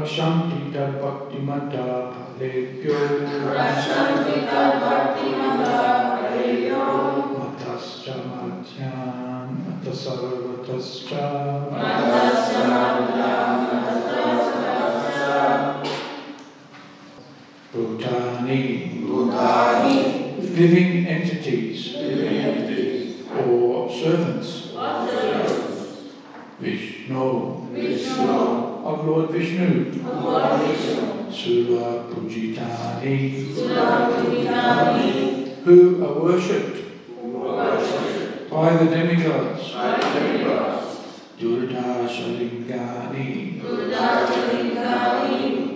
Rakshanti Tad Bhakti Mata Paribhyo Rakshanti Bhakti Mahabhutani Matascha Martyam Atasavatascha Madhascha worshipped Worship. By the demigods.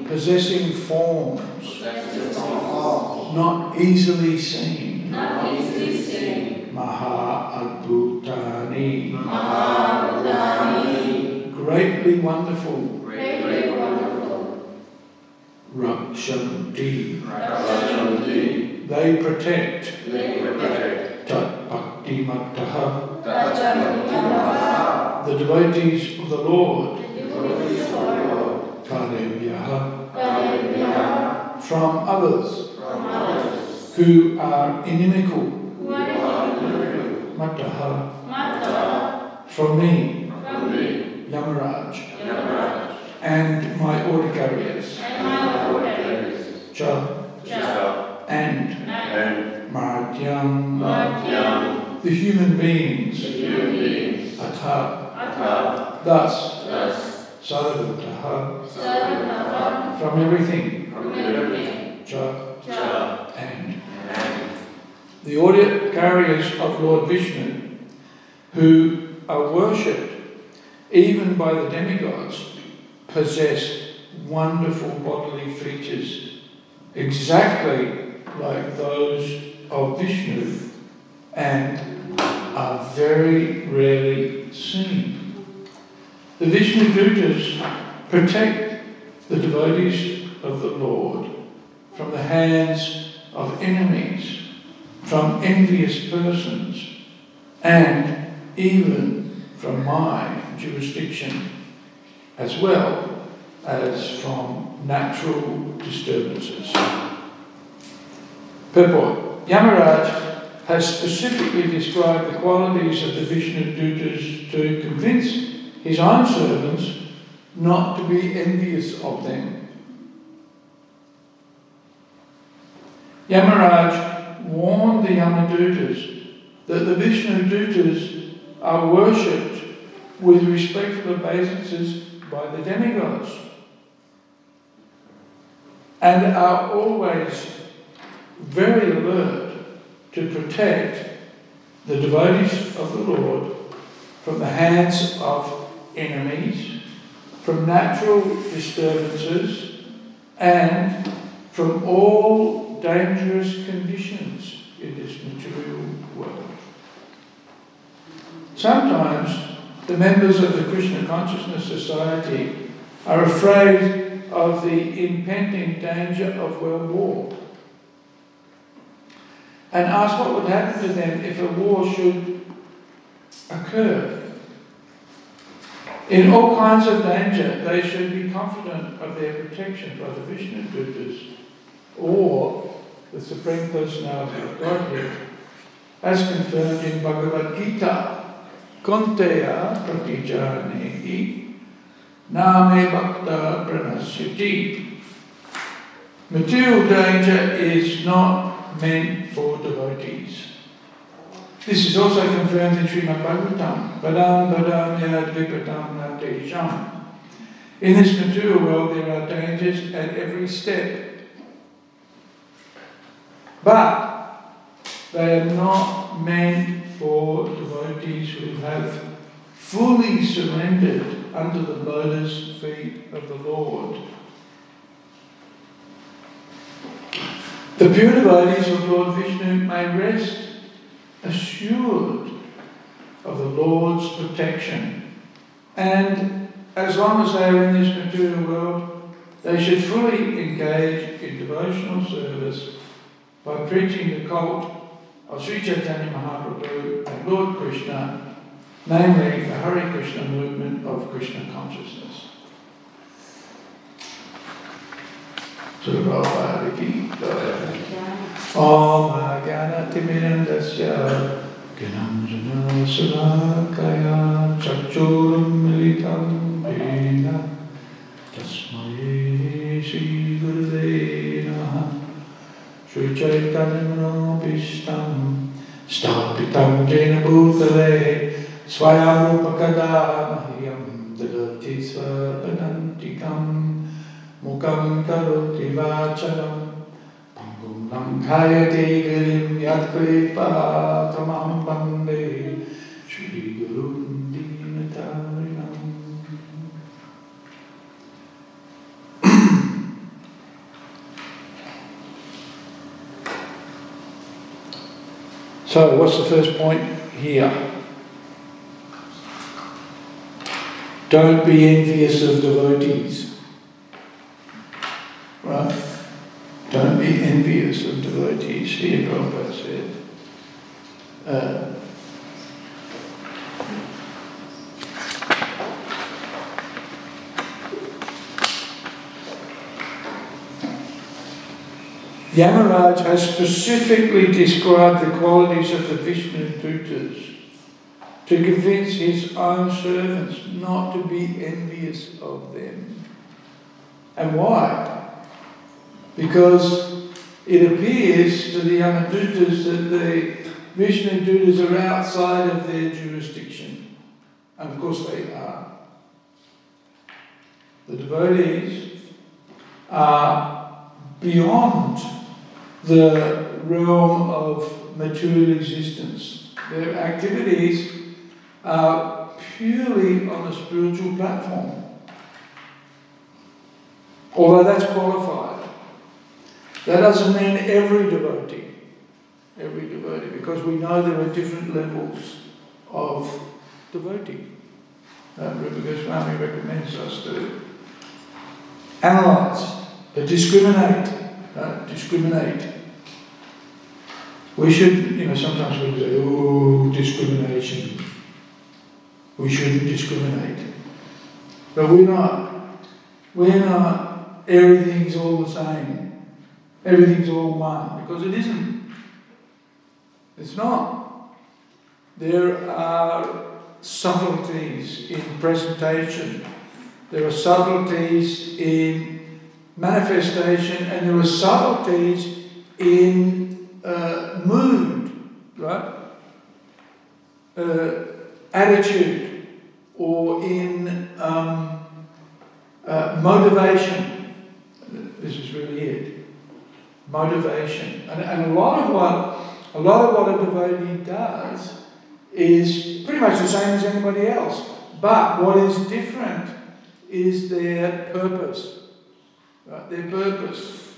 Possessing forms. Not easily seen. Not easily seen greatly wonderful. Greatly wonderful Rakshanti Rakshanti they protect. They protect. Tat Bhakti Mattaha the devotees of the Lord. Devotees of the Lord. Kalevyaha Kalevyaha from others. From others. Who are inimical. Who are ignorant Mattaha. Mata from me. From me. Yamaraj. Yamaraj. And my order carriers and my orders Cha. Cha and and Madhyam Madhyam the human beings. Human beings. Atha Atha thus. Thus. Sarvataha Sarvataha from everything. From everything. Cha Cha and. And the order carriers of Lord Vishnu who are worshipped even by the demigods possess wonderful bodily features exactly like those of Vishnu and are very rarely seen. The Vishnu Dutas protect the devotees of the Lord from the hands of enemies, from envious persons, and even from my jurisdiction, as well as from natural disturbances. Purport Yamaraj has specifically described the qualities of the Vishnu Dutas to convince his own servants not to be envious of them. Yamaraj warned the Yamadutas that the Vishnu Dutas are worshipped with respectful obeisances by the demigods and are always very alert to protect the devotees of the Lord from the hands of enemies, from natural disturbances, and from all dangerous conditions in this material world. Sometimes the members of the Krishna Consciousness Society are afraid of the impending danger of world war and ask what would happen to them if a war should occur. In all kinds of danger, they should be confident of their protection by the Vishnu Dutas or the Supreme Personality of Godhead, as confirmed in Bhagavad Gita, Kaunteya Pratijanehi, Name Bhakta Pranasyati. Material danger is not meant for devotees. This is also confirmed in Srimad Bhagavatam. Padam padam yad vipatam natesham. In this material world there are dangers at every step. But they are not meant for devotees who have fully surrendered under the lotus feet of the Lord. The pure devotees of Lord Vishnu may rest assured of the Lord's protection. And as long as they are in this material world, they should fully engage in devotional service by preaching the cult of Sri Chaitanya Mahaprabhu and Lord Krishna, namely the Hare Krishna movement of Krishna consciousness. सुरभारगीतः ॐ गणतिमिरन्दस्य गिनञ्जनसुधाकया चक्षुरुं मिलितं येन तस्मै श्रीगुरुवे नमः श्रीचैतन्यमनोभीष्टं स्थापितं येन भूतले स्वयमुपकदा मह्यं ददति स्वपरि Tamam Bande Shri Guru Dinatarinam So, what's the first point here? Don't be envious of devotees. Right? Don't be envious of devotees. Here, Prabhupada said. Uh, Yamaraj has specifically described the qualities of the Vishnu Dutas to convince his own servants not to be envious of them. And why? Because it appears to the Yamadutas that the Vishnu Dutas are outside of their jurisdiction. And of course they are. The devotees are beyond the realm of material existence. Their activities are purely on a spiritual platform. Although that's qualified. That doesn't mean every devotee. Every devotee, because we know there are different levels of devotee. Uh, Rupa Goswami recommends us to analyze, to discriminate, uh, discriminate. We should, you know, sometimes we say, oh, discrimination. We shouldn't discriminate. But we're not. We're not, everything's all the same. Everything's all one. Because it isn't. It's not. There are subtleties in presentation. There are subtleties in manifestation, and there are subtleties in uh, mood, right? Uh, attitude, or in um, uh, motivation. This is really it. Motivation, and, and a lot of what a lot of what a devotee does is pretty much the same as anybody else. But what is different is their purpose. Right? Their purpose.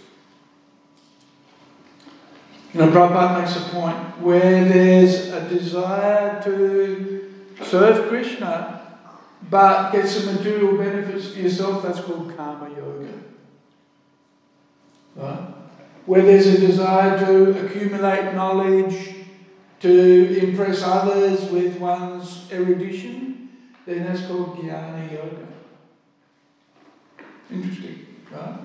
You know, Prabhupada makes a point where there's a desire to serve Krishna but get some material benefits for yourself, that's called karma yoga. Right? Where there's a desire to accumulate knowledge, to impress others with one's erudition, then that's called jnana yoga. Interesting, right?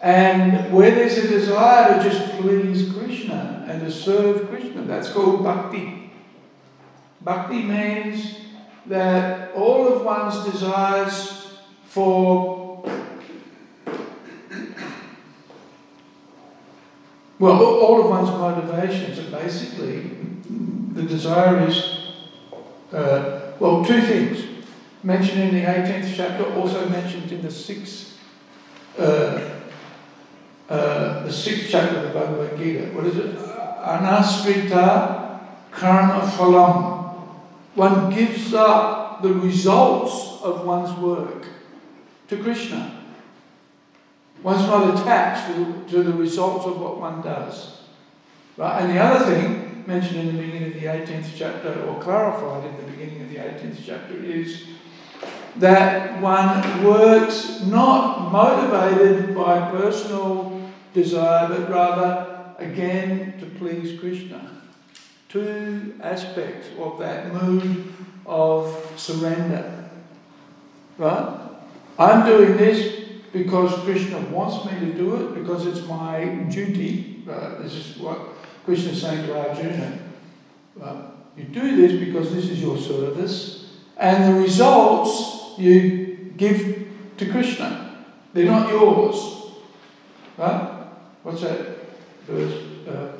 And where there's a desire to just please Krishna and to serve Krishna, that's called bhakti. Bhakti means that all of one's desires for, well, all of one's motivations are basically the desire is, uh, well, two things. Mentioned in the 18th chapter, also mentioned in the 6th, uh, uh, the 6th chapter of the Bhagavad Gita. What is it? Anasrita karma phalam. One gives up the results of one's work to Krishna. One's not attached to, to the results of what one does. Right? And the other thing, mentioned in the beginning of the 18th chapter, or clarified in the beginning of the 18th chapter, is that one works not motivated by personal desire, but rather, again, to please Krishna. Two aspects of that mood of surrender. Right? I'm doing this because Krishna wants me to do it, because it's my duty. Right? This is what Krishna is saying to Arjuna. Right? You do this because this is your service, and the results you give to Krishna. They're not yours. Right? What's that verse? Uh,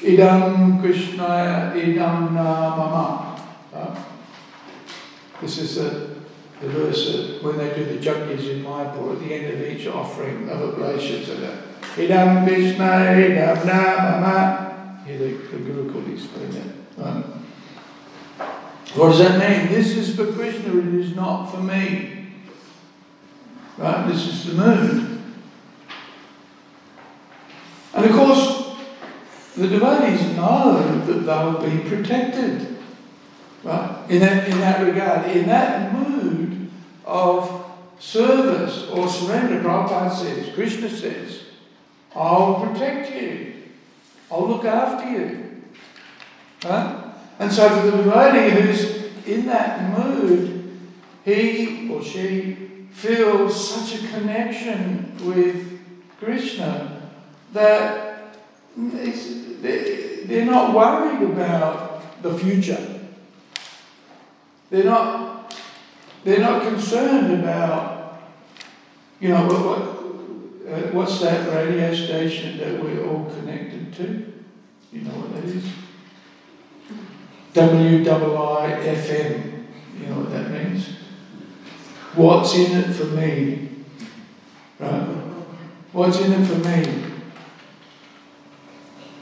idam Krishna, idam na mama. Right? This is the, the verse that uh, when they do the yajnas in Mayapur at the end of each offering of oblations. Idam Krishna, idam na mama. Here the, the Guru could explain that. Right? What does that mean? This is for Krishna, it is not for me. Right? This is the mood. And of course, the devotees know that they'll be protected. Right? In that, in that regard, in that mood of service or surrender, Prabhupada says, Krishna says, I'll protect you. I'll look after you. Right? And so for the devotee who's in that mood, he or she feels such a connection with Krishna that they're not worried about the future. They're not, they're not concerned about, you know, what, what, uh, what's that radio station that we're all connected to? You know what that is? WIIFM. You know what that means? What's in it for me? Right? What's in it for me?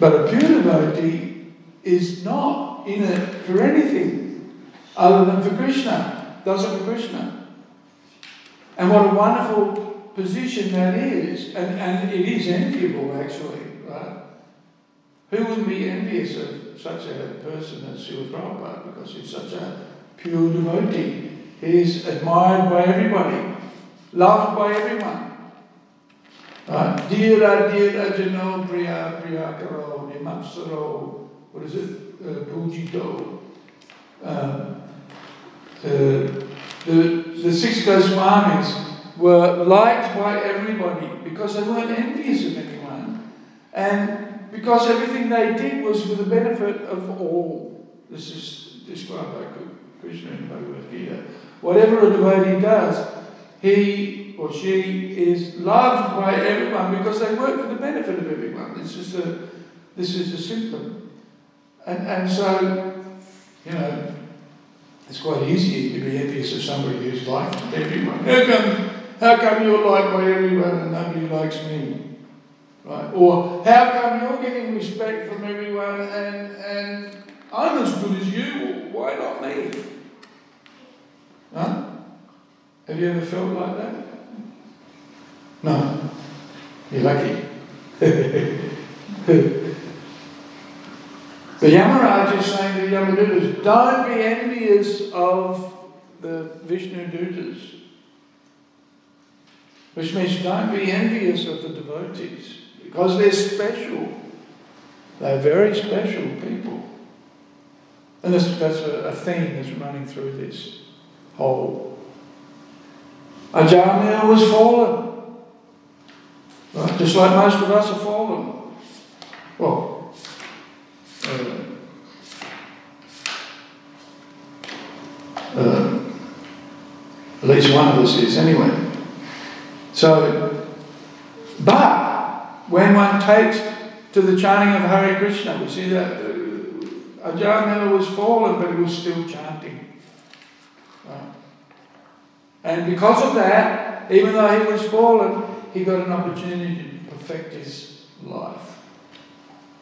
But a pure devotee is not in it for anything other than for Krishna, does it for Krishna. And what a wonderful position that is, and, and it is enviable actually, right? Who wouldn't be envious of such a person as Srila Prabhupada because he's such a pure devotee? He's admired by everybody, loved by everyone. Dira dira uh, uh, jano priya priya karo nimatsaro. What is it? Uh, Pujito. The, the, six Goswamis were liked by everybody because they weren't envious of anyone. And because everything they did was for the benefit of all. This is described by Krishna in Bhagavad Gita. Whatever a devotee does, he or she is loved by everyone because they work for the benefit of everyone. This is the, this is the symptom. And, and so, you know, it's quite easy to be envious of somebody who's liked everyone. How come, how come you're liked by everyone and nobody likes me? Right? Or how come you're getting respect from everyone and, and I'm as good as you? Why not me? Huh? Have you ever felt like that? No. You're lucky. the Yamaraj is saying to the Yamadutas, don't be envious of the Vishnu Dutas. Which means don't be envious of the devotees because they're special. They're very special people. And this, that's a, a theme that's running through this whole. Ajamil was fallen. just like most of us have fallen. Well, uh, uh, at least one of us is anyway. So, but when one takes to the chanting of Hare Krishna, we see that uh, Ajahn never was fallen, but he was still chanting. Right? And because of that, even though he was fallen, he got an opportunity to perfect his life.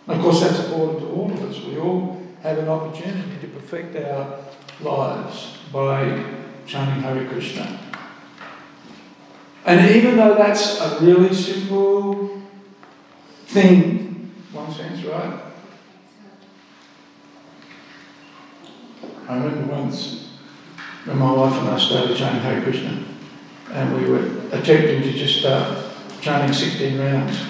Of course, that's important to all of us. We all have an opportunity to perfect our lives by chanting Hare Krishna. And even though that's a really simple thing, one sense, right? I remember once when my wife and I started chanting Hare Krishna, and we were attempting to just start chanting 16 rounds.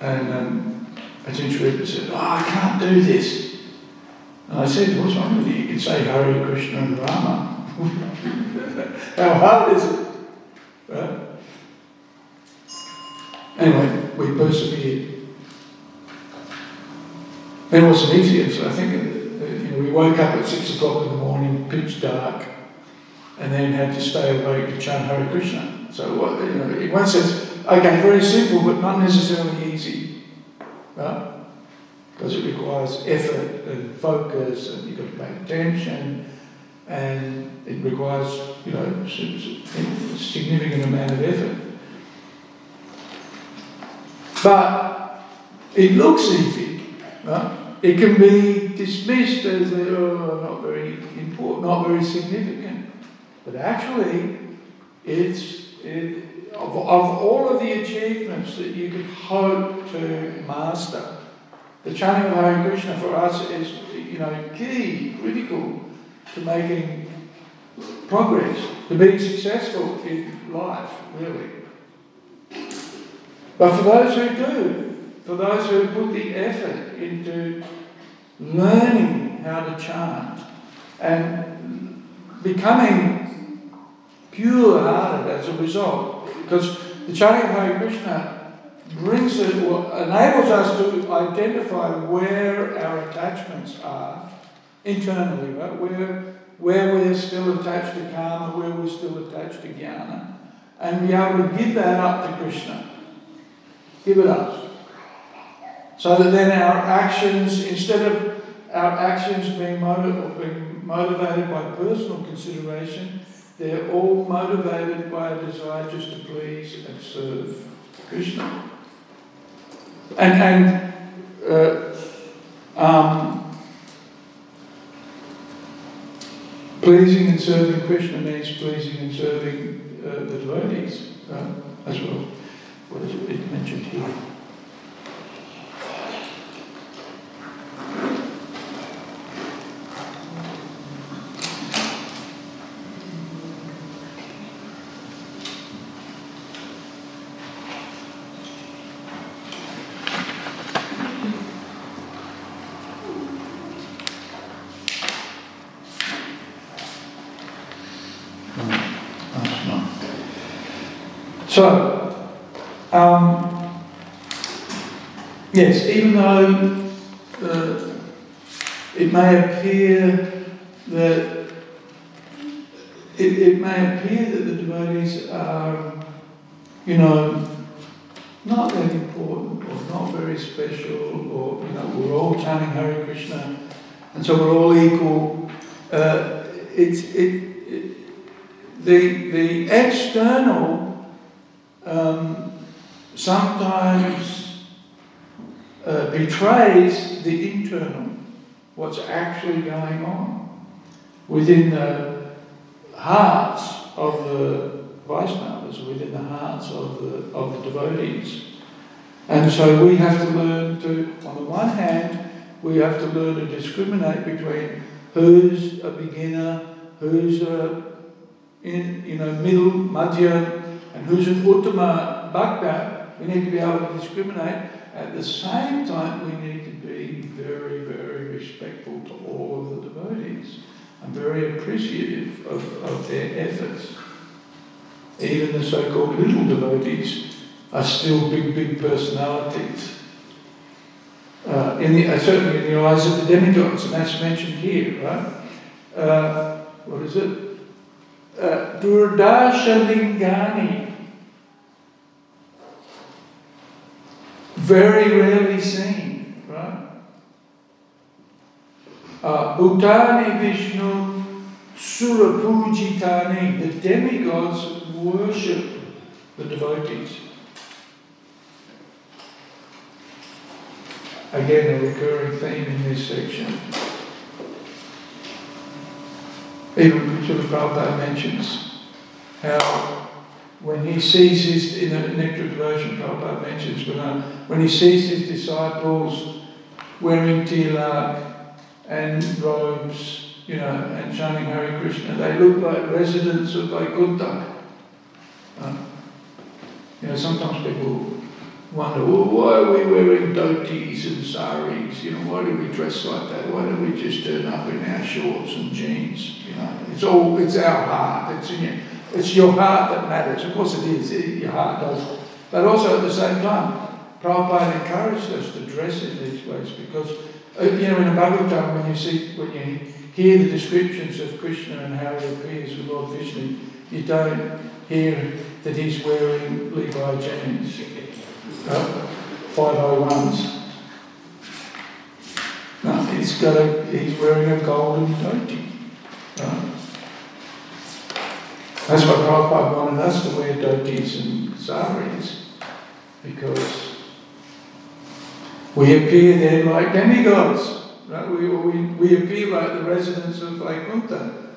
And um, Ajahn Shrita said, Oh, I can't do this. And I said, What's wrong with you? You can say Hare Krishna and Rama. How hard is it? Right? Anyway, we persevered. It wasn't easy, so I think uh, you know, we woke up at six o'clock in the morning, pitch dark, and then had to stay awake to chant Hare Krishna. So, you know, one sense, okay, very simple, but not necessarily easy, Because it requires effort and focus, and you've got to pay attention, and it requires, you know, a significant amount of effort. But it looks easy, right? It can be dismissed as oh, not very important, not very significant. But actually, it's it, of, of all of the achievements that you could hope to master, the chanting of Hare Krishna for us is, you know, key, critical to making progress, to being successful in life, really. But for those who do, for those who put the effort into learning how to chant and becoming pure hearted as a result, because the chanting of Hare Krishna brings it, enables us to identify where our attachments are internally, right? Where, where we're still attached to karma, where we're still attached to jnana, and be able to give that up to Krishna. Give it up. So that then our actions, instead of our actions being, motiv- being motivated by personal consideration, they're all motivated by a desire just to please and serve Krishna. And, and uh, um, pleasing and serving Krishna means pleasing and serving uh, the devotees uh, as well. What is it mentioned here? So, um, yes, even though uh, it may appear that it, it may appear that the devotees are, you know, not that important or not very special, or you know, we're all chanting Hare Krishna, and so we're all equal. Uh, it's it, it, the the external um, sometimes uh, betrays the internal, what's actually going on within the hearts of the Vaishnavas, within the hearts of the, of the devotees. And so we have to learn to, on the one hand, we have to learn to discriminate between who's a beginner, who's a in, you know, middle, madhya, and who's an Uttama Bhakta, we need to be able to discriminate. At the same time, we need to be very, very respectful to all of the devotees and very appreciative of, of their efforts. Even the so called little devotees are still big, big personalities. Uh, in the, uh, certainly in the eyes of the demigods, and that's mentioned here, right? Uh, what is it? Durdashalingani. Very rarely seen, right? Uh, Bhutani Vishnu Surapujitani, the demigods worship the devotees. Again, a recurring theme in this section. Even Srila Prabhupada mentions how when he sees his, in the Nectar Devotion, Prabhupada mentions when, when he sees his disciples wearing tilak and robes, you know, and chanting Hare Krishna, they look like residents of Vaikuntha. Uh, you know, sometimes people wonder, well, why are we wearing dhotis and saris? You know, why do we dress like that? Why don't we just turn up in our shorts and jeans? You know, it's all, it's our heart. It's in your, it's your heart that matters. Of course it is, your heart does. But also at the same time, Prabhupada encouraged us to dress in these ways because, uh, you know, in a Bhagavatam, when you see, when you hear the descriptions of Krishna and how he appears with Lord Vishnu, you don't hear that he's wearing Levi jeans uh, 501s. No, he's got a, he's wearing a golden dhoti. That's why Prabhupada wanted us to wear dhotis and saris, because we appear there like demigods. Right? We, we, we appear like the residents of Vaikuntha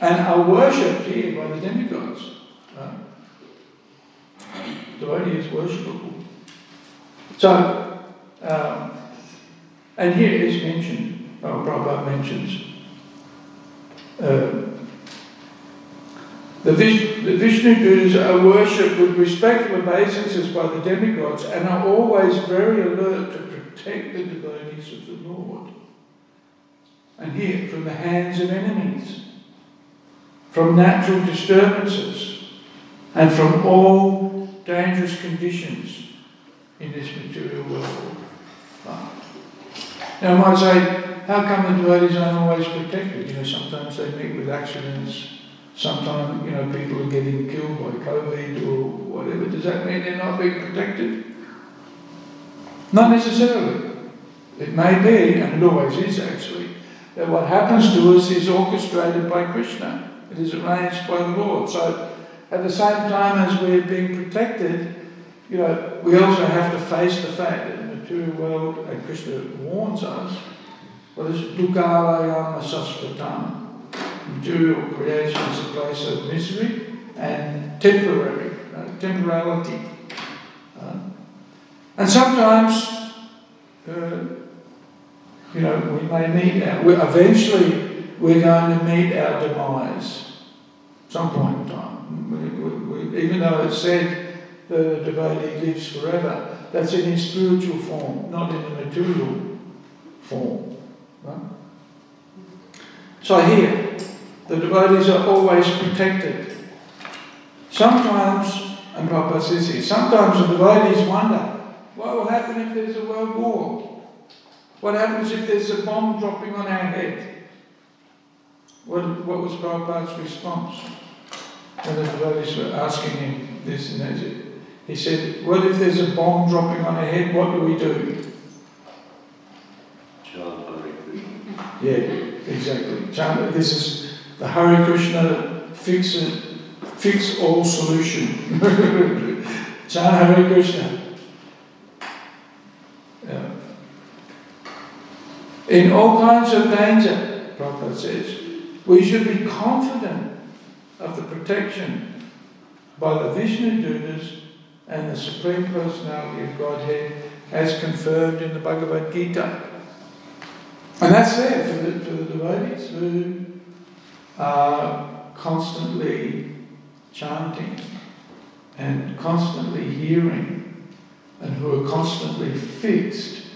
and are worshipped here by the demigods. Right? Devotee is worshipable. So, um, and here it is mentioned, oh, Prabhupada mentions, uh, the, Vish, the Vishnu Dutas are worshipped with respectful obeisances by the demigods and are always very alert to protect the devotees of the Lord. And here, from the hands of enemies, from natural disturbances, and from all dangerous conditions in this material world. Now, I might say, how come the devotees aren't always protected? You know, sometimes they meet with accidents, sometimes, you know, people are getting killed by COVID or whatever. Does that mean they're not being protected? Not necessarily. It may be, and it always is actually, that what happens to us is orchestrated by Krishna. It is arranged by the Lord. So at the same time as we're being protected, you know, we also have to face the fact that the material world, and Krishna warns us, what is dukkhalayam asasvatam? Material creation is a place of misery and temporary, uh, temporality. Uh, and sometimes, uh, you know, we may meet our, we, eventually we're going to meet our demise, some point in time. We, we, even though it's said the devotee lives forever, that's in his spiritual form, not in the material form. Right? So here, the devotees are always protected. Sometimes, and Prabhupada says here, sometimes the devotees wonder, what will happen if there's a world war? What happens if there's a bomb dropping on our head? What, what was Prabhupada's response when the devotees were asking him this and that? He said, What if there's a bomb dropping on our head? What do we do? Yeah, exactly. This is the Hare Krishna fix it, fix all solution. Chant Hare Krishna. In all kinds of danger, Prabhupada says, we should be confident of the protection by the Vishnu Dutas and the Supreme Personality of Godhead as confirmed in the Bhagavad Gita. And that's there for the, for the devotees who are constantly chanting and constantly hearing and who are constantly fixed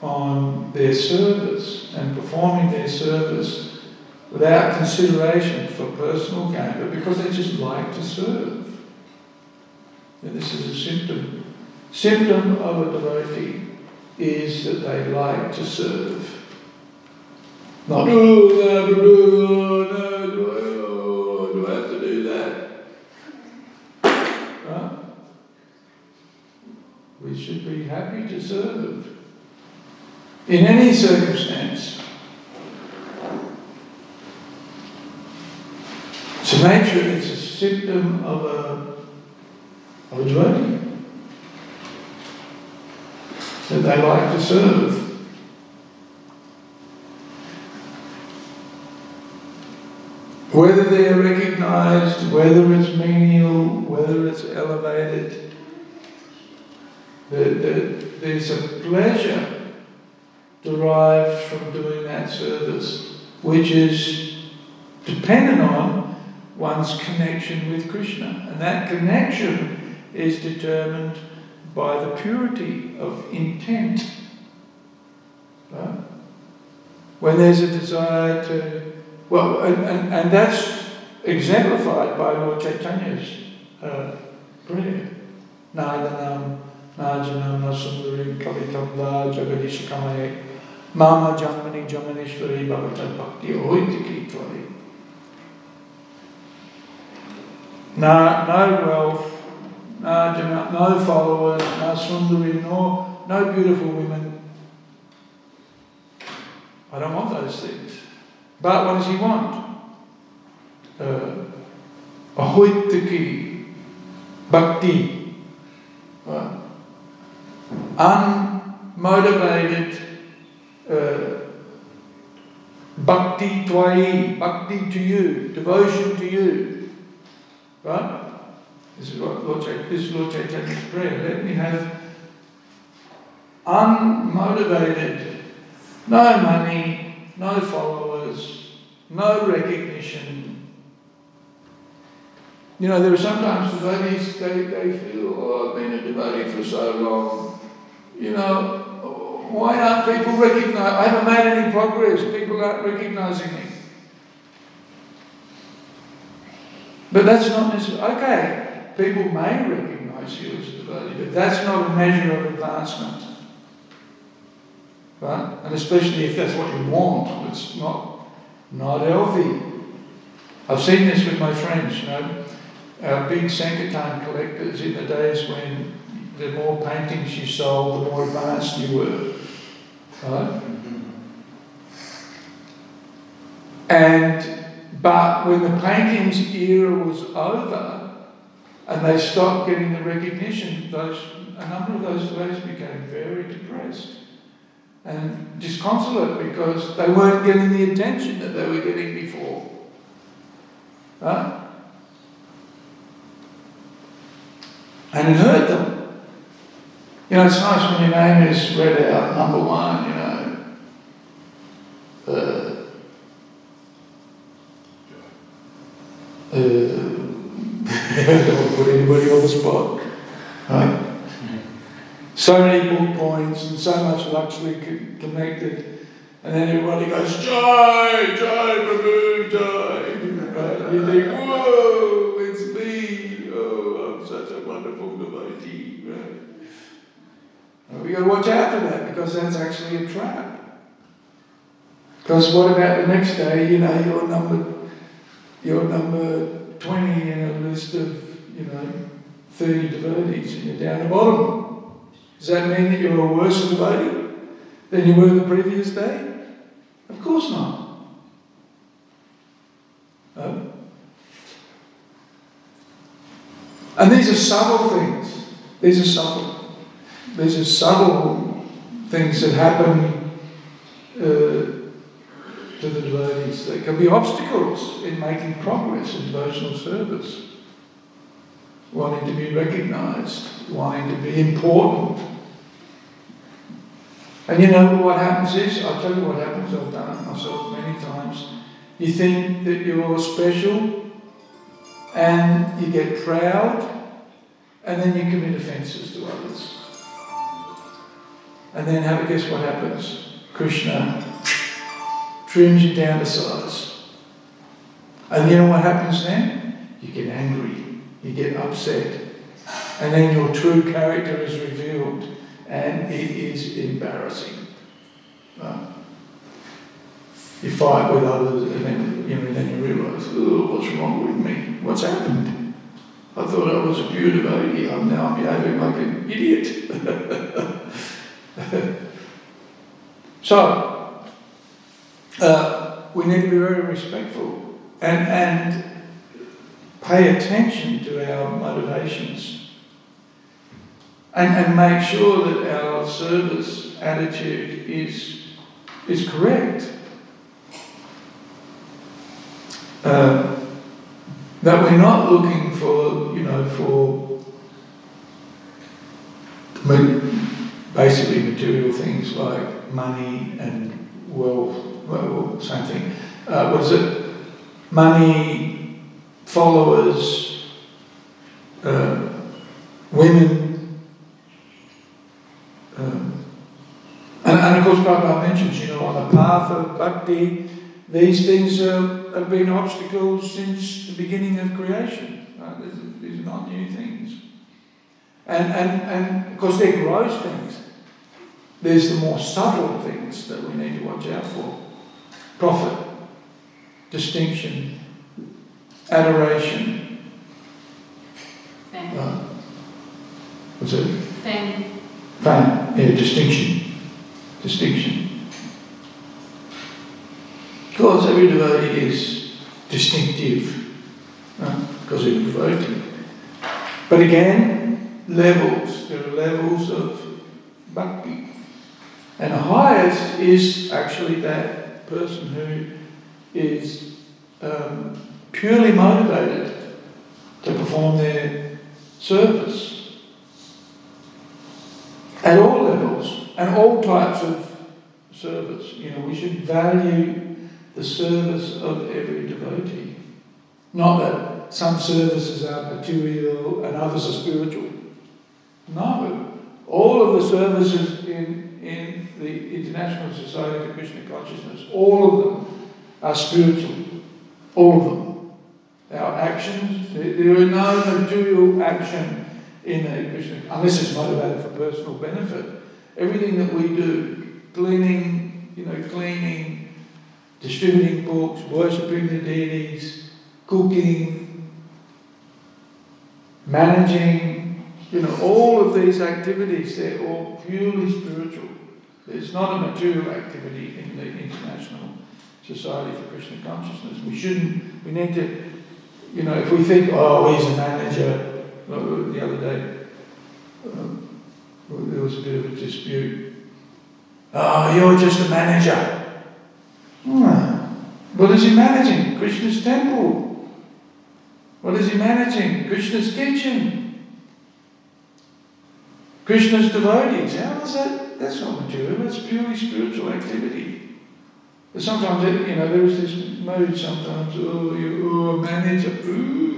on their service and performing their service without consideration for personal gain, but because they just like to serve. And this is a symptom. Symptom of a devotee is that they like to serve. No, no, no, do I, oh, do I have to do that? Right? We should be happy to serve in any circumstance. So nature, it's a symptom of a, of a devotee. That they like to serve. Whether they're recognized, whether it's menial, whether it's elevated, the, the, there's a pleasure derived from doing that service, which is dependent on one's connection with Krishna. And that connection is determined by the purity of intent. Right? When there's a desire to well, and, and, and that's exemplified by Lord Chaitanya's uh, prayer. Nadanam, Najanam, Nasundarim, Kalitam Va, Jagadishakamaye, Mama Jamani Jamanishwari Bhavata Bhakti Oitiki Tvari. No, no wealth, no, no followers, no sundari, no, no beautiful women. I don't want those things. But what does he want? Uh, ahaituki, bhakti, uh, unmotivated uh, bhakti twai, bhakti to you, devotion to you. Right? This is what Lord, this is Lord Chaitanya's prayer. Let me have unmotivated, no money, no followers, no recognition. You know, there are sometimes devotees, they, they feel, oh, I've been a devotee for so long. You know, why aren't people recognizing? I haven't made any progress. People aren't recognizing me. But that's not necessary. okay, people may recognize you as a devotee, but that's not a measure of advancement. Right? And especially if that's what you want, it's not, not healthy. I've seen this with my friends, you know, our big Sankirtan collectors in the days when the more paintings you sold, the more advanced you were. Right? And but when the paintings era was over and they stopped getting the recognition, those a number of those devotees became very depressed and disconsolate because they weren't getting the attention that they were getting before. Right? And it hurt them. You know, it's nice when your name is read out, number one, you know. Uh, uh, don't to put anybody on the spot. Right? So many book points and so much luxury connected. And then everybody goes, Jai, Jai, Prabhu, Jai. Right? You think, whoa, it's me. Oh, I'm such a wonderful devotee. Right? And we got to watch out for that because that's actually a trap. Because what about the next day? You know, you're number, you're number 20 in a list of, you know, 30 devotees and you're down the bottom. Does that mean that you're a worse devotee than you were the previous day? Of course not. No? And these are subtle things. These are subtle. These are subtle things that happen uh, to the devotees. They can be obstacles in making progress in devotional service. Wanting to be recognized, wanting to be important. And you know what happens is, I'll tell you what happens, I've done it myself many times. You think that you're special and you get proud and then you commit offences to others. And then have, a guess what happens? Krishna trims you down to size. And you know what happens then? You get angry, you get upset, And then your true character is revealed, and it is embarrassing. Right? You fight with others, and then you know, then you realise, oh, what's wrong with me? What's happened? I thought I was a pure devotee. I'm now behaving like an idiot. so, uh, we need to be very respectful and, and pay attention to our motivations and, and make sure that our service attitude is, is correct. Uh, that we're not looking for, you know, for basically material things like money and wealth, well, same thing. Uh, what is it? Money, followers, uh, women. Um, and, of course, Prabhupada mentions, you know, on the path of bhakti, these things uh, have been obstacles since the beginning of creation. Right? These are not new things. And, and, and of course, they're gross things. There's the more subtle things that we need to watch out for profit, distinction, adoration. Fame. Uh, what's it? Fame. Fame, yeah, distinction. Distinction. Because every devotee is distinctive, because it's devotee. But again, levels. There are levels of bhakti. And the highest is actually that person who is um, purely motivated to perform their service at all levels and all types of service. You know, we should value the service of every devotee. Not that some services are material and others are spiritual. No. All of the services in, in the International Society for Krishna Consciousness, all of them are spiritual. All of them. Our actions, there is no material action in the Krishna, unless it's motivated for personal benefit. Everything that we do, cleaning, you know, cleaning, distributing books, worshipping the deities, cooking, managing, you know, all of these activities, they're all purely spiritual. There's not a material activity in the International Society for Krishna Consciousness. We shouldn't, we need to, you know, if we think, oh, he's a manager, the other day, um, there was a bit of a dispute. Oh, you're just a manager. Hmm. What is he managing? Krishna's temple. What is he managing? Krishna's kitchen. Krishna's devotees. How is that? That's not material. That's purely spiritual activity. But sometimes, you know, there is this mood sometimes, oh, you're a manager. Ooh.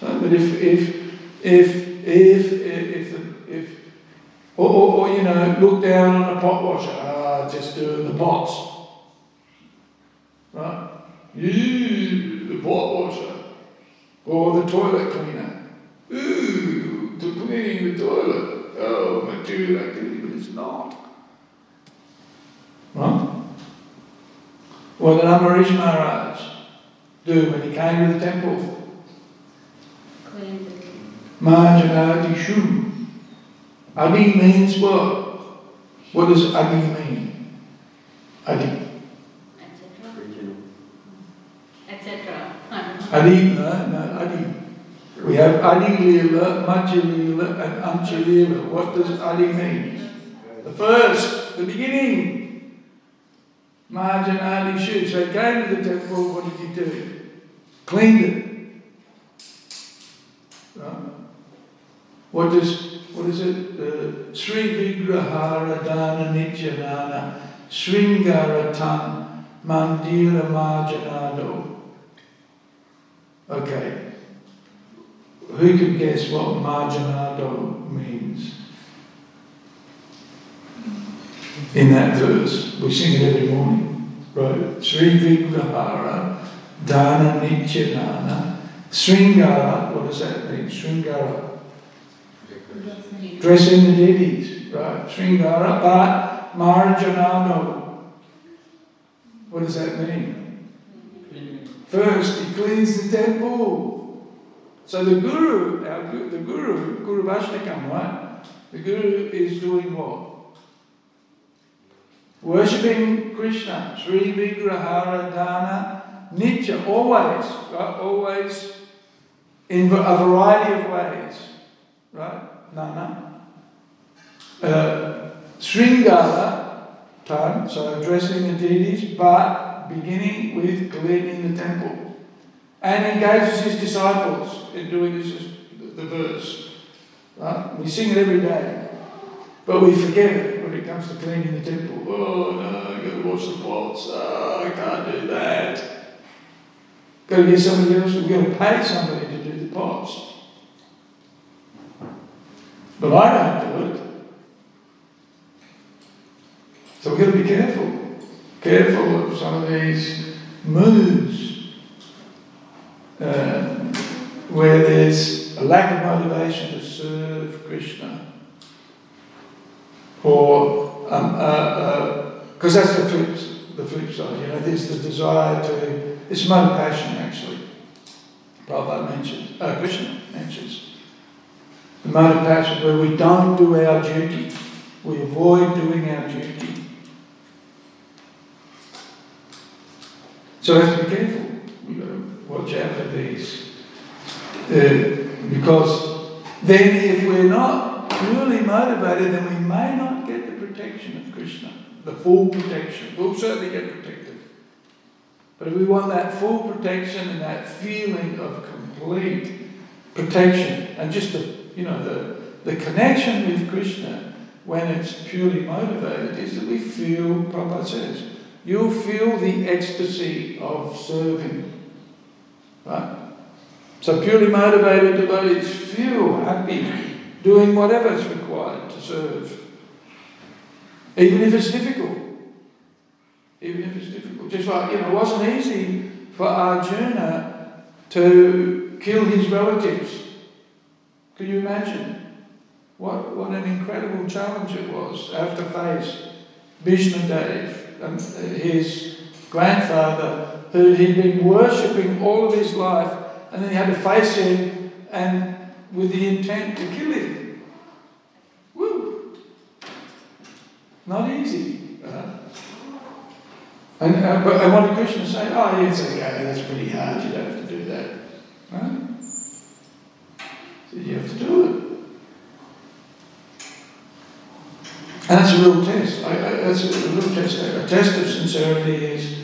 But if, if, if, if, if, if, or, or, or, you know, look down on a pot washer, ah, just doing the pots. Right? You, the pot washer, or the toilet cleaner. Ooh, to cleaning the toilet. Oh, material activity, but it's not. Right? What did Ambarish Maharaj do when he came to the temple? Clean the Marjanadishu. Adi means what? What does Adi mean? Adi. etc. Adi, no, no, Adi. We have Adi Leela, Madhya Leela, and Antya Leela. What does Adi mean? The first, the beginning. Marjanadishu. So he came to the temple, what did he do? Cleaned it. Right? What does what is it? Uh, Sri Vigrahara Dana Nityanana Sringaratan Mandira Marjanado. Okay. Who can guess what Marjanado means? In that verse. We sing it every morning. Right? Sri Vigrahara Dana Nityanana Sringara, what does that mean? Sringara. Dressing. The deities, right? Sringara, but Marjanano. What does that mean? First, he cleans the temple. So the guru, our, the guru, Gurvashtakam, right? The guru is doing what? Worshipping Krishna, Sri Vigrahara Dana, Nitya, always, right? Always in a variety of ways, right? Nana. Uh, Sringara, time, so addressing the deities, but beginning with cleaning the temple. And engages his disciples in doing this, is the verse. Right? We sing it every day. But we forget it when it comes to cleaning the temple. Oh no, I've got to wash the pots. Oh, I can't do that. Got to get somebody else. We've got to pay somebody to do the pots. But I don't do it. So we've got to be careful. Careful of some of these moods uh, where there's a lack of motivation to serve Krishna. Or, because um, uh, uh that's the flip, the flip side, you know, there's the desire to, it's mode of passion actually. Prabhupada mentions, uh, Krishna mentions. The mode of passion where we don't do our duty, we avoid doing our duty. So we have to be careful. We've got to watch out for these. Uh, because then if we're not truly motivated, then we may not get the protection of Krishna, the full protection. We'll certainly get protected. But if we want that full protection and that feeling of complete protection and just the you know the, the connection with Krishna when it's purely motivated is that we feel, Prabhupada says, you'll feel the ecstasy of serving. Right? So purely motivated devotees feel happy doing whatever is required to serve. Even if it's difficult. Even if it's difficult. Just like, you know, it wasn't easy for Arjuna to kill his relatives. Can you imagine? What, what an incredible challenge it was. I have to face Bhishmadev, um, his grandfather, who he'd been worshipping all of his life, and then he had to face him and with the intent to kill him. Woo! Not easy. Uh, and, uh, but, and what did Krishna say? Oh, yes, okay, that's pretty hard, you don't have to do that. Right? You have to do it. And that's a real test. I, I, that's a real test. A test of sincerity is,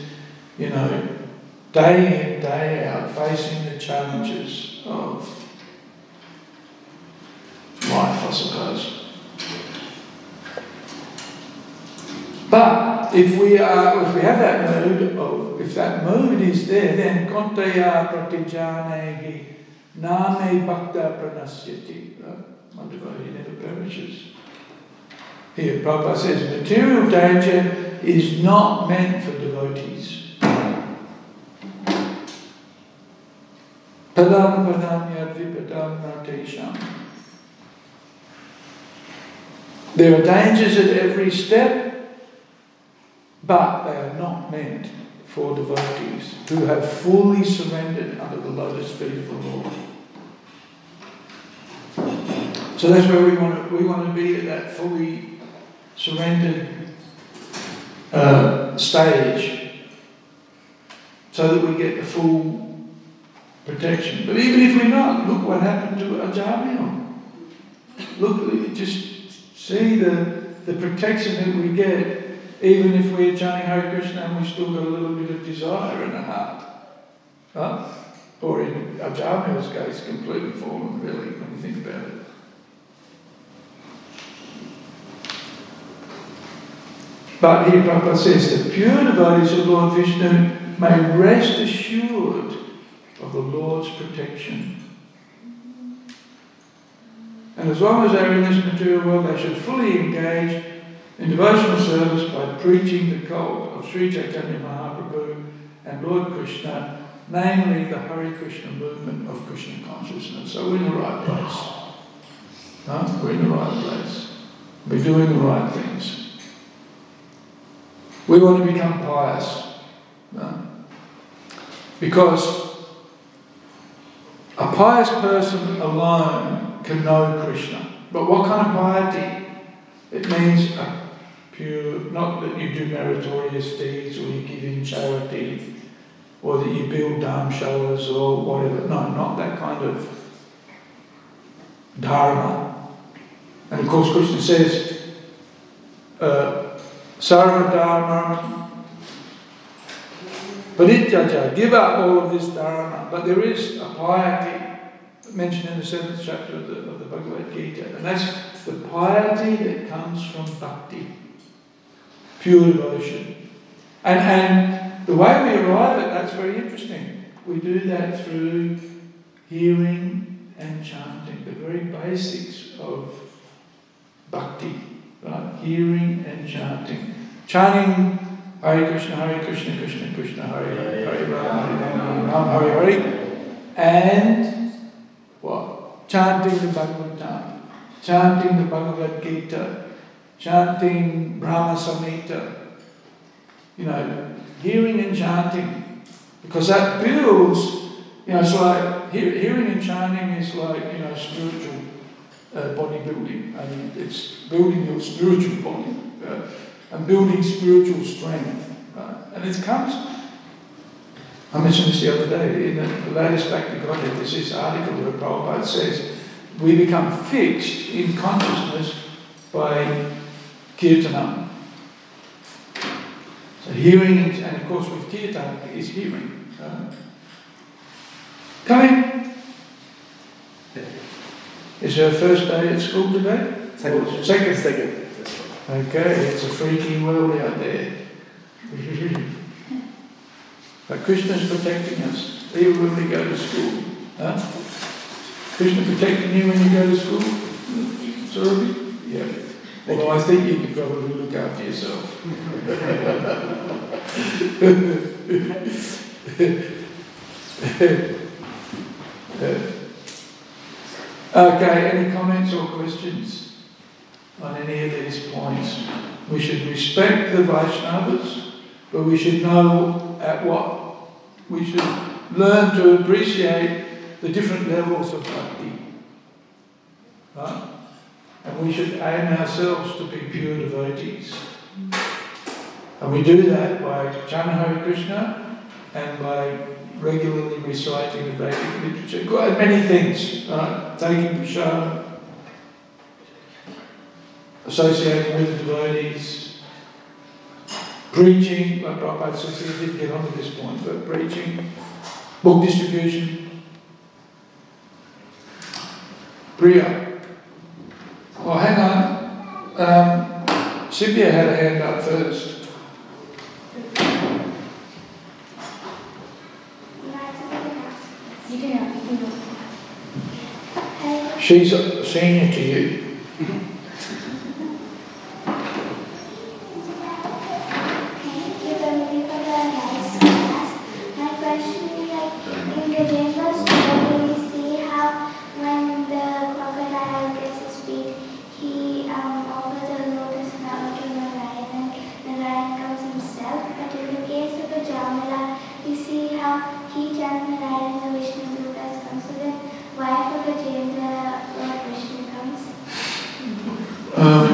you know, day in, day out, facing the challenges of life, I suppose. But if we are, if we have that mood, of, if that mood is there, then Kaunteya pratijanihi name bhakta pranasyati. My devotee never perishes. Here, Prabhupada says, material danger is not meant for devotees. Padam padam yad vipadam natesham. There are dangers at every step, but they are not meant for devotees who have fully surrendered under the lotus feet of the Lord. So that's where we want to, we want to be at that fully surrendered uh, stage so that we get the full protection. But even if we're not, look what happened to Ajamil. Look, just see the, the protection that we get even if we're chanting Hare Krishna and we've still got a little bit of desire in the heart. Huh? Or in Ajamil's case, completely fallen, really, when you think about it. But here Prabhupada says, the pure devotees of Lord Vishnu may rest assured of the Lord's protection. And as long as they're in this material world, they should fully engage in devotional service by preaching the cult of Sri Chaitanya Mahaprabhu and Lord Krishna namely the Hare Krishna movement of Krishna consciousness. So we're in the right place. Huh? We're in the right place. We're doing the right things. We want to become pious. Huh? Because a pious person alone can know Krishna. But what kind of piety? It means a pure, not that you do meritorious deeds or you give in charity or that you build dharamshalas or whatever. No, not that kind of dharma. And of course, Krishna says, uh, sarva parityaja, give up all of this dharma. But there is a piety mentioned in the seventh chapter of the, of the Bhagavad Gita, and that's the piety that comes from bhakti, pure devotion. And, and the way we arrive at that's very interesting. We do that through hearing and chanting, the very basics of bhakti, right? Hearing and chanting. Chanting Hare Krishna, Hare Krishna, Krishna Krishna, Hare Hare, Hare Rama, Hare Hare and what? Chanting the Bhagavatam, chanting the Bhagavad Gita, chanting Brahma Samhita, you know, hearing and chanting, because that builds, you know, it's like hearing and chanting is like, you know, spiritual uh, bodybuilding. Mean, it's building your spiritual body uh, and building spiritual strength. Right? And it comes, I mentioned this the other day, in the, latest Back to Godhead, there's this article where Prabhupada says, we become fixed in consciousness by kirtanam. So hearing, and of course with kirtan is hearing. Uh, come in. Is her first day at school today? Second. Second, second. Okay, it's a freaky world out there. but Krishna's protecting us, even when we go to school. Huh? Krishna protecting you when you go to school? Sorry? Yeah. Although I think you could probably look after yourself. Uh, okay, any comments or questions on any of these points? We should respect the Vaishnavas, but we should know at what we should learn to appreciate the different levels of bhakti. Right? And we should aim ourselves to be pure devotees. And we do that by chanting Hare Krishna and by regularly reciting the Vedic literature. Quite many things, right? Taking prasad, associating with devotees, preaching, like Prabhupada says, he didn't get onto this point, but preaching, book distribution, Priya. Well, hang on. Um, Sylvia had a hand up first. She's a senior to you.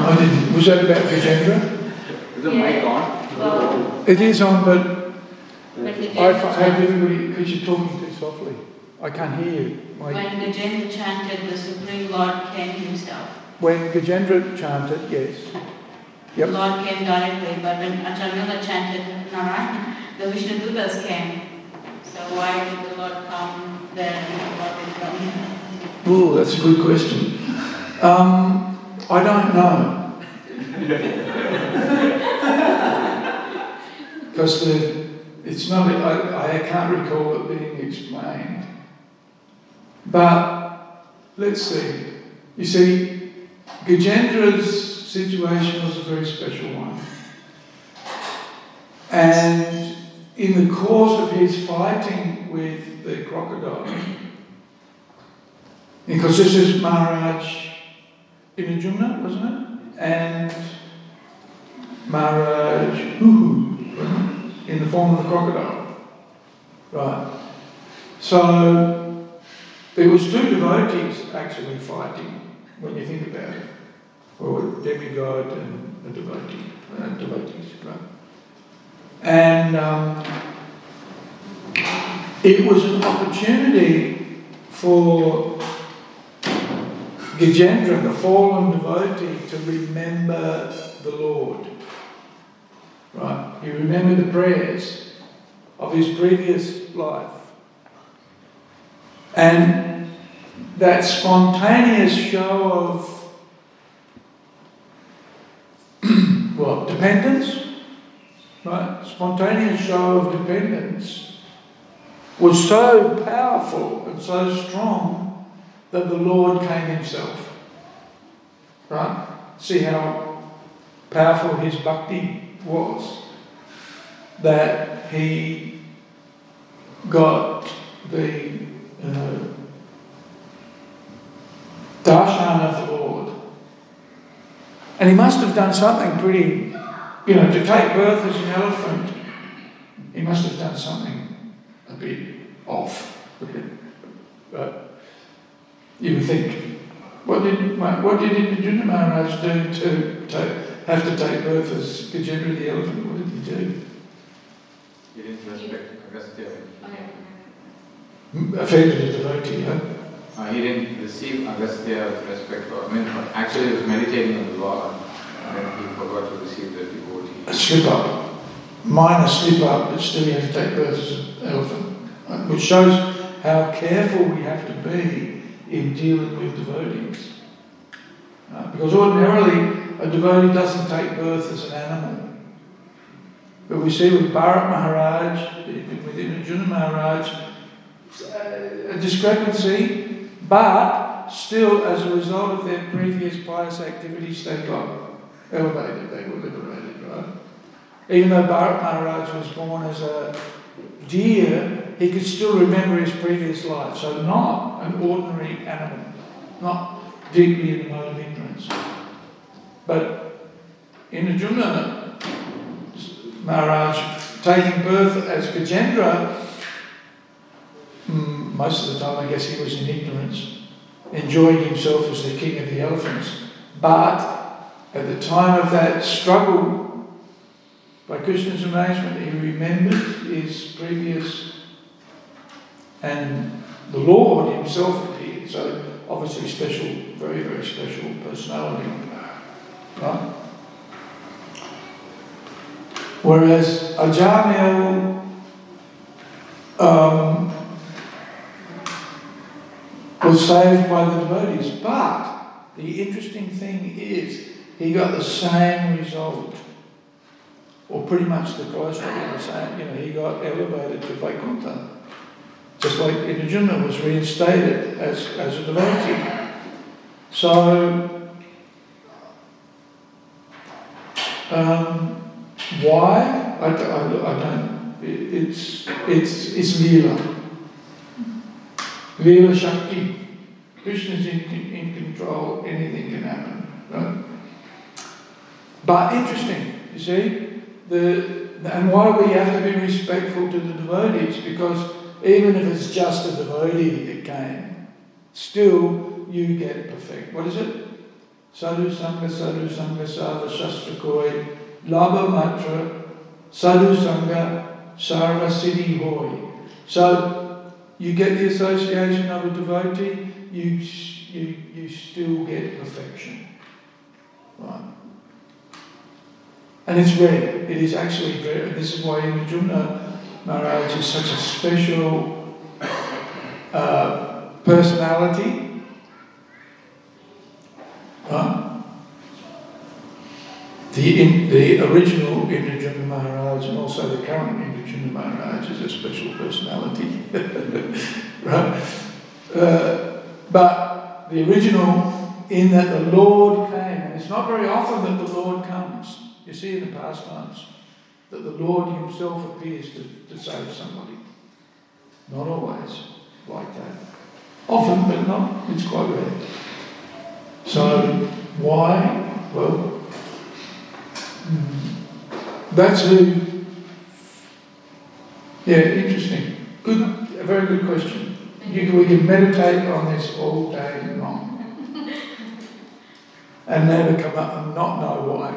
Was that about Gajendra? Is the mic on? Well, it is on, but, I find everybody, because you're talking too softly. I can't hear you. My when Gajendra chanted, the Supreme Lord came himself. When Gajendra chanted, yes. Yep. The Lord came directly, but when Acharya chanted Narayan, the Vishnu Dutas came. So why did the Lord come then? Oh, that's a good question. Um, I don't know. Because it's not, I, I can't recall it being explained. But let's see. You see, Gajendra's situation was a very special one. And in the course of his fighting with the crocodile, because this is Maharaj Indradyumna, wasn't it? And Maharaj Huhu, in the form of the crocodile. Right. So there was two devotees actually fighting, when you think about it. Or a demigod and a devotee, uh, devotees, right? And um, it was an opportunity for Gajendra, the fallen devotee, to remember the Lord. Right? He remembered the prayers of his previous life. And that spontaneous show of what dependence, right? Spontaneous show of dependence was so powerful and so strong that the Lord came Himself. Right? See how powerful His bhakti was. That He got the uh, darshan of the Lord. And he must have done something pretty, you know, to take birth as an elephant, he must have done something a bit off. But you would think, what did what did Indra Maharaj do to take, have to take birth as Gajendra the elephant? What did he do? He didn't respect Agastya. Offended a devotee, huh? Uh, he didn't receive Agastya with respect for, I mean, actually he was meditating on the Lord and then he forgot to receive the devotee. A slip up, minor slip up, but still he had to take birth as an elephant, uh, which shows how careful we have to be in dealing with devotees. Uh, because ordinarily a devotee doesn't take birth as an animal. But we see with Bharat Maharaj, with Arjuna Maharaj, a discrepancy, but still, as a result of their previous pious activities, they got elevated, they were liberated, right? Even though Bharat Maharaj was born as a deer, he could still remember his previous life. So, not an ordinary animal, not deeply in the mode of ignorance. But in Arjuna, Maharaj taking birth as Gajendra, mm, most of the time I guess he was in ignorance, enjoying himself as the king of the elephants. But at the time of that struggle, by Krishna's arrangement, he remembered his previous, and the Lord himself appeared. So obviously special, very, very special personality. Right? Whereas Ajamil um, was saved by the devotees. But the interesting thing is he got the same result, or pretty much the close to the same. You know, he got elevated to Vaikuntha, just like Arjuna was reinstated as, as a devotee. So, um, why? I, I, I don't. It's it's it's lila. Lila Shakti. Krishna's in, in control, anything can happen. Right? But interesting, you see? The, and why we have to be respectful to the devotees, because even if it's just a devotee that came, still you get perfect. What is it? Sadhu Sangha, Sadhu Sangha, Sadhu Shastra Koi, Labha Matra, Sadhu Sangha, Sarva Siddhi Hoy. So you get the association of a devotee, you, you, you still get perfection. Right? And it's rare. It is actually rare. This is why Arjuna Maharaj is such a special uh, personality. Right? The, in, the original Indradyumna Maharaj and also the current Indradyumna Maharaj is a special personality. right? Uh, but the original, in that the Lord came, and it's not very often that the Lord comes. You see in the past times that the Lord Himself appears to, to save somebody. Not always like that. Often, but not, it's quite rare. So, why? Well, that's who. Yeah, interesting. Good, a very good question. You, we can meditate on this all day long and never come up and not know why.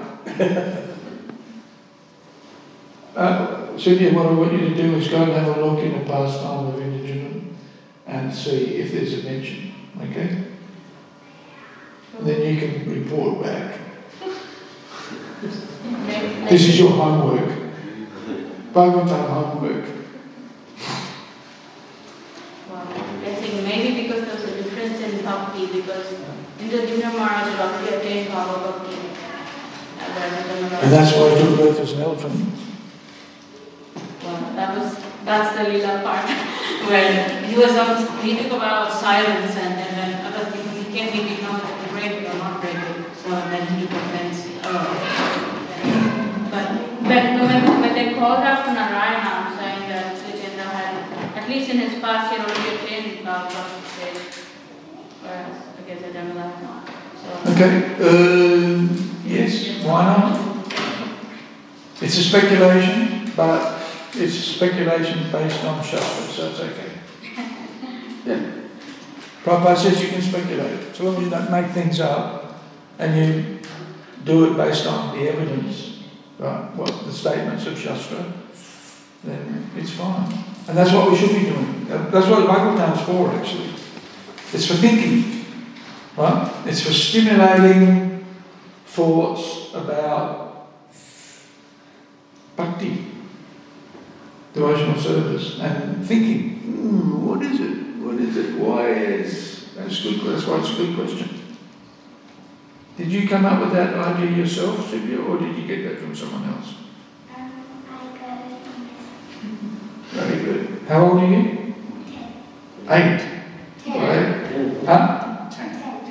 uh, Cynthia, what I want you to do is go and have a look in the pastime of indigent and see if there's a mention, okay? And then you can report back. This is your homework. Bhagavatam homework. Well, I think maybe because there's a difference in bhakti, because Indradyumna Maharaj roughly attained Bhava Bhakti. And that's why he took birth as an elephant. Well, that was, that's the lila part, where he was, on, he took about silence and then when other people, he came, he did not break or not break it, so then he commenced, uh, but when, when, when they called to Narayana saying that Vijendra had, at least in his past, he had already attained Bhava Bhakti whereas I I don't know not. So, Okay, uh, yes, why not? It's a speculation, but it's a speculation based on Shastra, so it's okay. Yeah. Prabhupada says you can speculate, so long as you don't make things up and you do it based on the evidence, right, what the statements of Shastra, then it's fine. And that's what we should be doing. That's what Bhagavatam's for, actually. It's for thinking, right? It's for stimulating thoughts about bhakti, devotional service, and thinking, hmm, what is it? What is it? Why is that's good? That's why it's a good question. Did you come up with that idea yourself, Sylvia, or did you get that from someone else? Um, I got it from myself. Very good. How old are you? Eight. Right? Huh?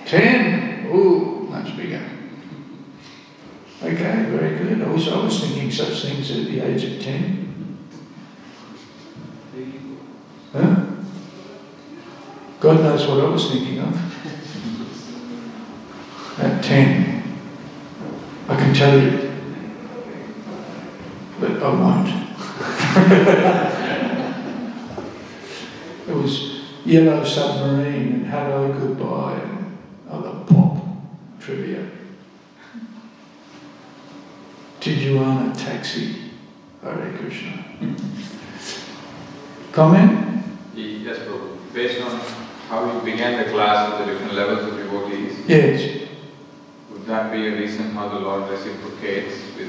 Ten. Ooh, much bigger. Okay, very good. I was, I was thinking such things at the age of ten. Huh? God knows what I was thinking of. At ten. I can tell you. But I won't. it was Yellow Submarine and Hello Goodbye and other pop trivia. Tijuana Taxi, Krishna. Comment? Yes, Prabhu. Based on how you began the class with the different levels of devotees, Yes. would that be a reason how the Lord reciprocates with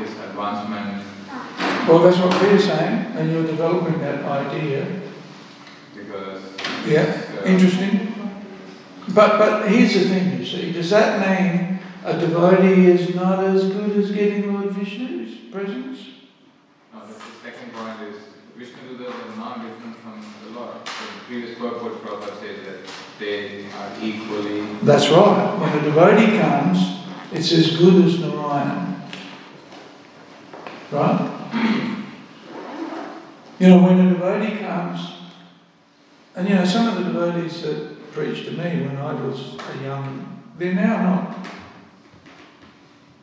his advancement? Well, that's what we're saying, and you're developing that idea. Because Yeah, uh, interesting. But but here's the thing, you see, does that mean a devotee is not as good as getting Lord Vishnu's presence? No, that's the second point is Vishnu Dutas are not different from the Lord. The previous purport Prabhupada says that they are equally. That's right. When a devotee comes, it's as good as Narayan. Right? You know, when a devotee comes, and you know, some of the devotees that preached to me when I was a young, they're now not,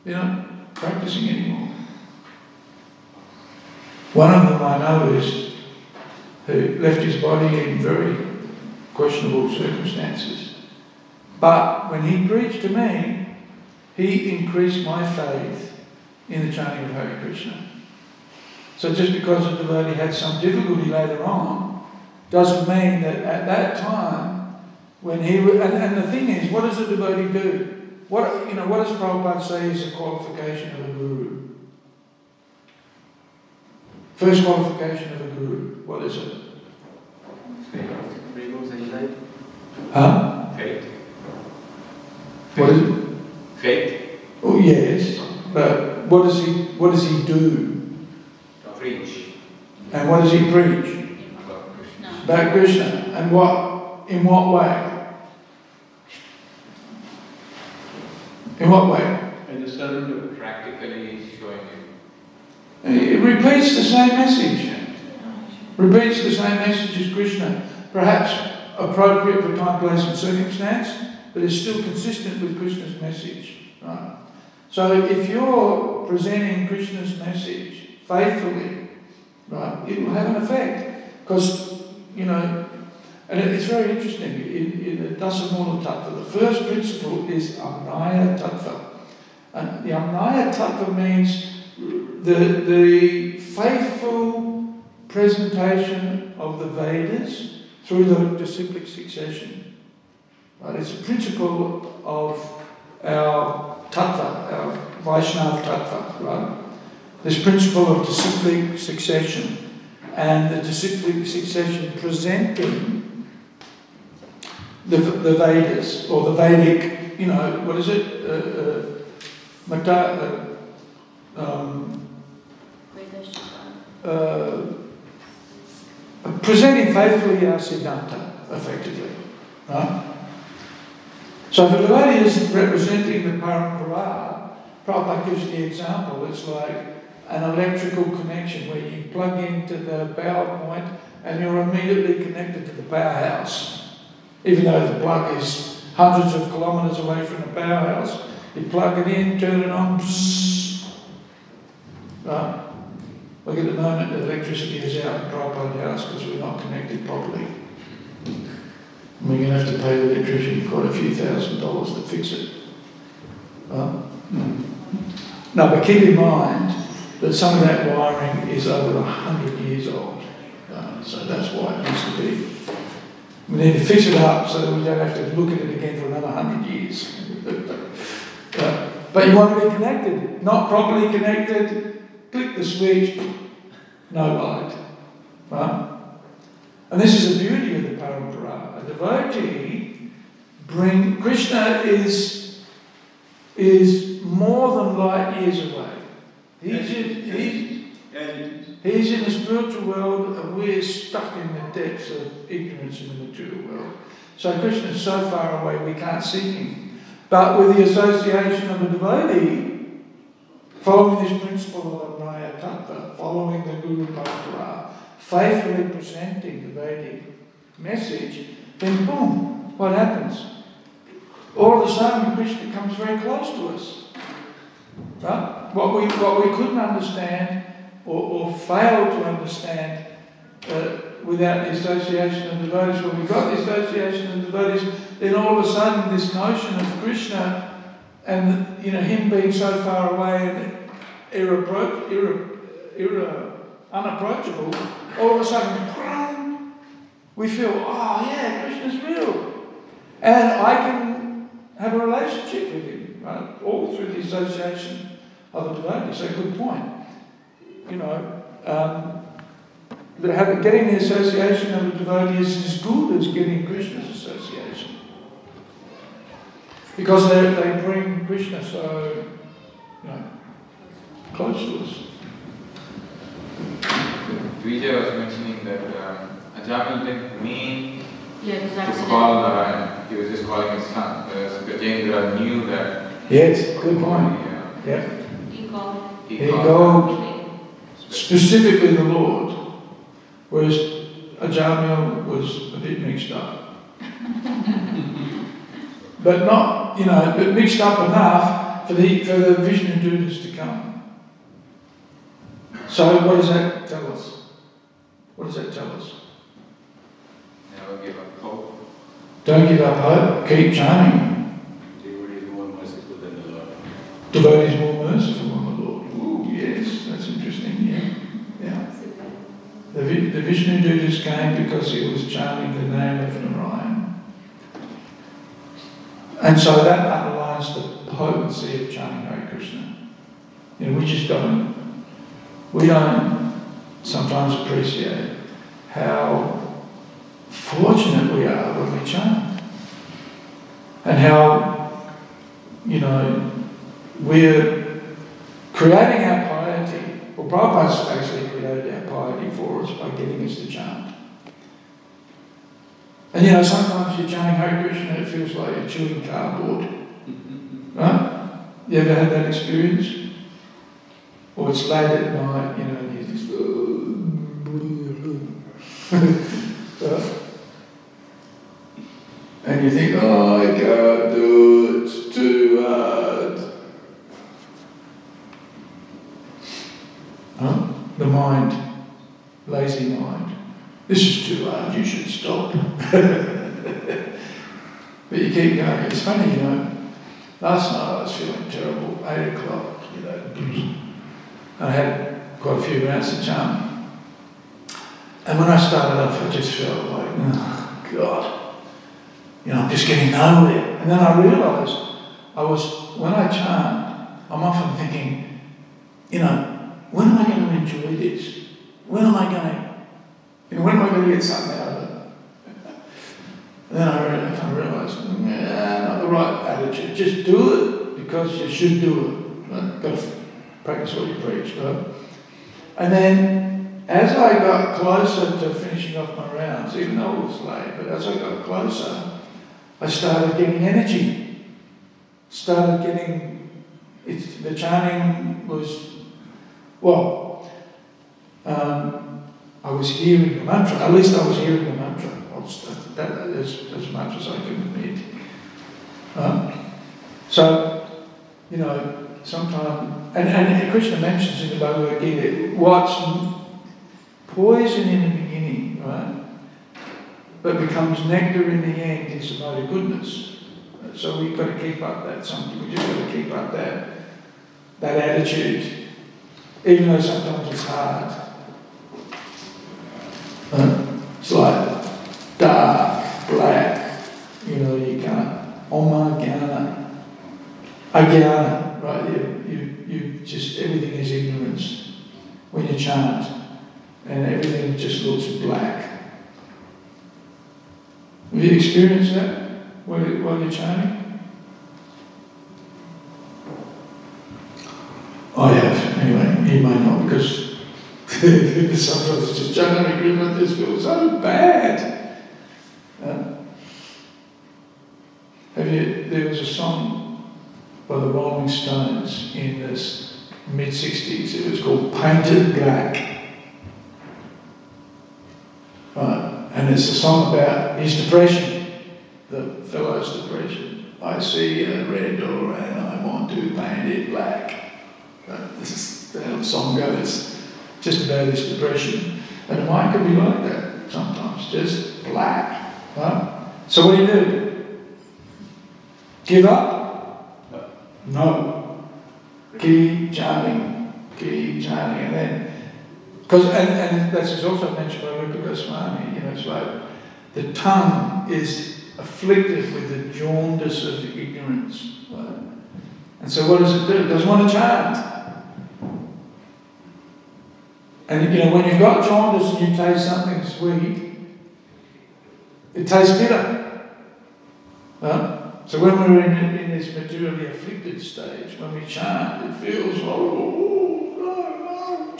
they're not practicing anymore. One of them I know is who left his body in very questionable circumstances. But when he preached to me, he increased my faith in the chanting of Hare Krishna. So just because a devotee had some difficulty later on, doesn't mean that at that time, when he and, and the thing is, what does a devotee do? What you know, what does Prabhupada say is a qualification of a guru? First qualification of a guru, what is it? Huh? Faith. What is it? Faith. Oh yes, but what does he what does he do? Preach. And what does he preach? About Krishna. About Krishna. And what in what way? In what way? In the the surrender. practically showing you. It repeats the same message. Repeats the same message as Krishna. Perhaps appropriate for time, place, and circumstance, but is still consistent with Krishna's message. Right? So if you're presenting Krishna's message faithfully, right, it will have an effect. Because, you know, and it's very interesting, in, in the Dasamula Tattva, the first principle is Amnaya Tattva. And the Amnaya Tattva means the, the faithful presentation of the Vedas through the disciplic succession. Right? It's a principle of our tattva, our Vaishnava tattva, right? This principle of disciplic succession and the disciplic succession presenting the, the Vedas or the Vedic, you know, what is it? Uh, uh, uh, um, uh, presenting faithfully our Siddhanta, effectively. Right? So if a devotee is representing the parampara, Prabhupada gives you the example, it's like an electrical connection where you plug into the power point and you're immediately connected to the powerhouse. Even though the plug is hundreds of kilometres away from the powerhouse, you plug it in, turn it on, psss. Right? Look at the moment the electricity is out in Prabhupada's house because we're not connected properly. We're going to have to pay the electrician quite a few thousand dollars to fix it. Uh, no, but keep in mind that some of that wiring is over a hundred years old. Uh, so that's why it needs to be. We need to fix it up so that we don't have to look at it again for another hundred years. uh, but you want to be connected, not properly connected. Click the switch, no light. Right? And this is the beauty of the parampara. A devotee bring Krishna is is more than light years away. He's he's, he's in the spiritual world and we're stuck in the depths of ignorance in the material world. So Krishna is so far away we can't see him. But with the association of a devotee, following this principle of Raya Tattva, following the Guru Parampara, faithfully presenting the Vedic message, then boom, what happens? All of a sudden, Krishna comes very close to us. Right? What we, what we couldn't understand or, or to understand uh, without the association of devotees, when we've got the association of devotees, then all of a sudden this notion of Krishna and you know him being so far away and irrepro- irre- irre- unapproachable, all of a sudden, we feel, oh yeah, Krishna's real. And I can have a relationship with him, right? All through the association of a devotee. So, good point. You know, um, but having, getting the association of a devotee is as good as getting Krishna's association. Because they, they bring Krishna so, you know, close to us. Vijay was mentioning that um, Ajamil didn't mean Yeah, to accident. call Narayan. He was just calling his son. Whereas Gajendra knew that. Yes, good point. Yeah. Yeah. He called. He He called called specifically the Lord, whereas Ajamil was a bit mixed up. but not, you know, but mixed up enough for the, for the Vishnu Dutas to come. So what does that tell us? What does that tell us? Never give up hope. Don't give up hope, keep. Devotee is more merciful than the Lord. Devotees more merciful than the Lord. Ooh, yes, that's interesting, yeah. Yeah. The, Vi- the Vishnu Dutas came because he was chanting the name of Narayan. And so that underlines the potency of chanting Hare Krishna. Know, we just don't, we don't sometimes appreciate how fortunate we are when we chant. And how, you know, we're creating our Prabhupada's actually created our piety for us by getting us to chant. And you know, sometimes you're chanting Hare Krishna, it feels like you're chewing cardboard. Right? You ever had that experience? Or it's late at night, you know, and you just. Uh, and you think, oh, I can't do it, it's too hard. Huh? The mind, lazy mind. This is too hard, you should stop. but you keep going. It's funny, you know. Last night I was feeling terrible, 8 o'clock, you know. I had quite a few rounds of charm. And when I started off, I just felt like, oh, God, you know, I'm just getting nowhere. And then I realised I was, when I chant, I'm often thinking, you know, when am I going to enjoy this? When am I going to, when am I going to get something out of it? Then I, really, I realised, yeah, mm, not the right attitude. Just do it because you should do it. Right? Got to practice what you preach, right? And then as I got closer to finishing off my rounds, even though it was late, but as I got closer, I started getting energy. Started getting, it's, the chanting was, well, um, I was hearing the mantra, at least I was hearing the mantra. That, that is as much as I can admit. Um, so, you know, sometimes, and, and Krishna mentions in the Bhagavad Gita, what's poison in the beginning, right, but becomes nectar in the end is about goodness. So we've got to keep up that something. We just got to keep up that that attitude, even though sometimes it's hard. It's like dark, black, you know, you can't. Oh Oma Gyana. Agyana, right? You, you, you just, everything is ignorance when you chant, and everything just looks black. Have you experienced that while, while you're chanting? I have, anyway, you may not, because sometimes just chanting agreement, this feels so bad. Uh, have you, there was a song by the Rolling Stones in the mid 60s, it was called Paint It Black. Right, and it's a song about his depression, the fellow's depression. I see a red door and I want to paint it black. Right, the song goes, just about his depression. And mind can be like that sometimes, just black. So what do you do? Give up? No. Keep chanting. Keep chanting. And then, because, and, and that's also mentioned by Rupa Goswami, you know, it's like the tongue is afflicted with the jaundice of ignorance. Right? And so what does it do? It doesn't want to chant. And you know, when you've got jaundice and you taste something sweet, it tastes bitter. Right? So when we're in, in this materially afflicted stage, when we chant, it feels. Oh, no,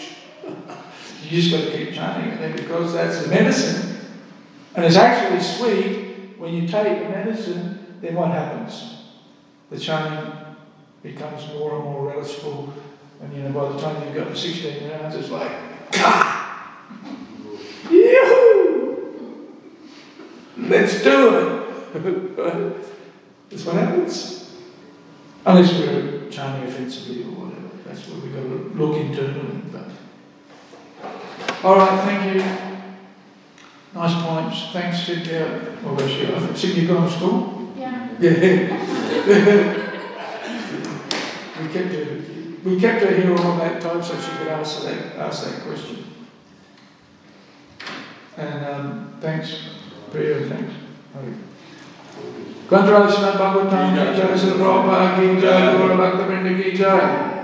no. you just got to keep chanting it then because that's the medicine. And it's actually sweet. When you take the medicine, then what happens? The chanting becomes more and more relishable. And you know, by the time you've got 16 rounds, it's like, Yoo-hoo! Let's do it! That's what happens. Unless we're chanting offensively or whatever. That's where we've got to look internally. But. Alright, thank you. Nice points. Thanks, Cynthia. What about you? I think Cynthia gone to school? Yeah. Yeah. we kept her we kept her here all that time so she could answer that ask that question. And um, thanks, Priya, thanks. Congratulations, Bhagavatam, Jai Sri Prabhupada ki Jai, Guru Bhakta Vrinda ki Jai.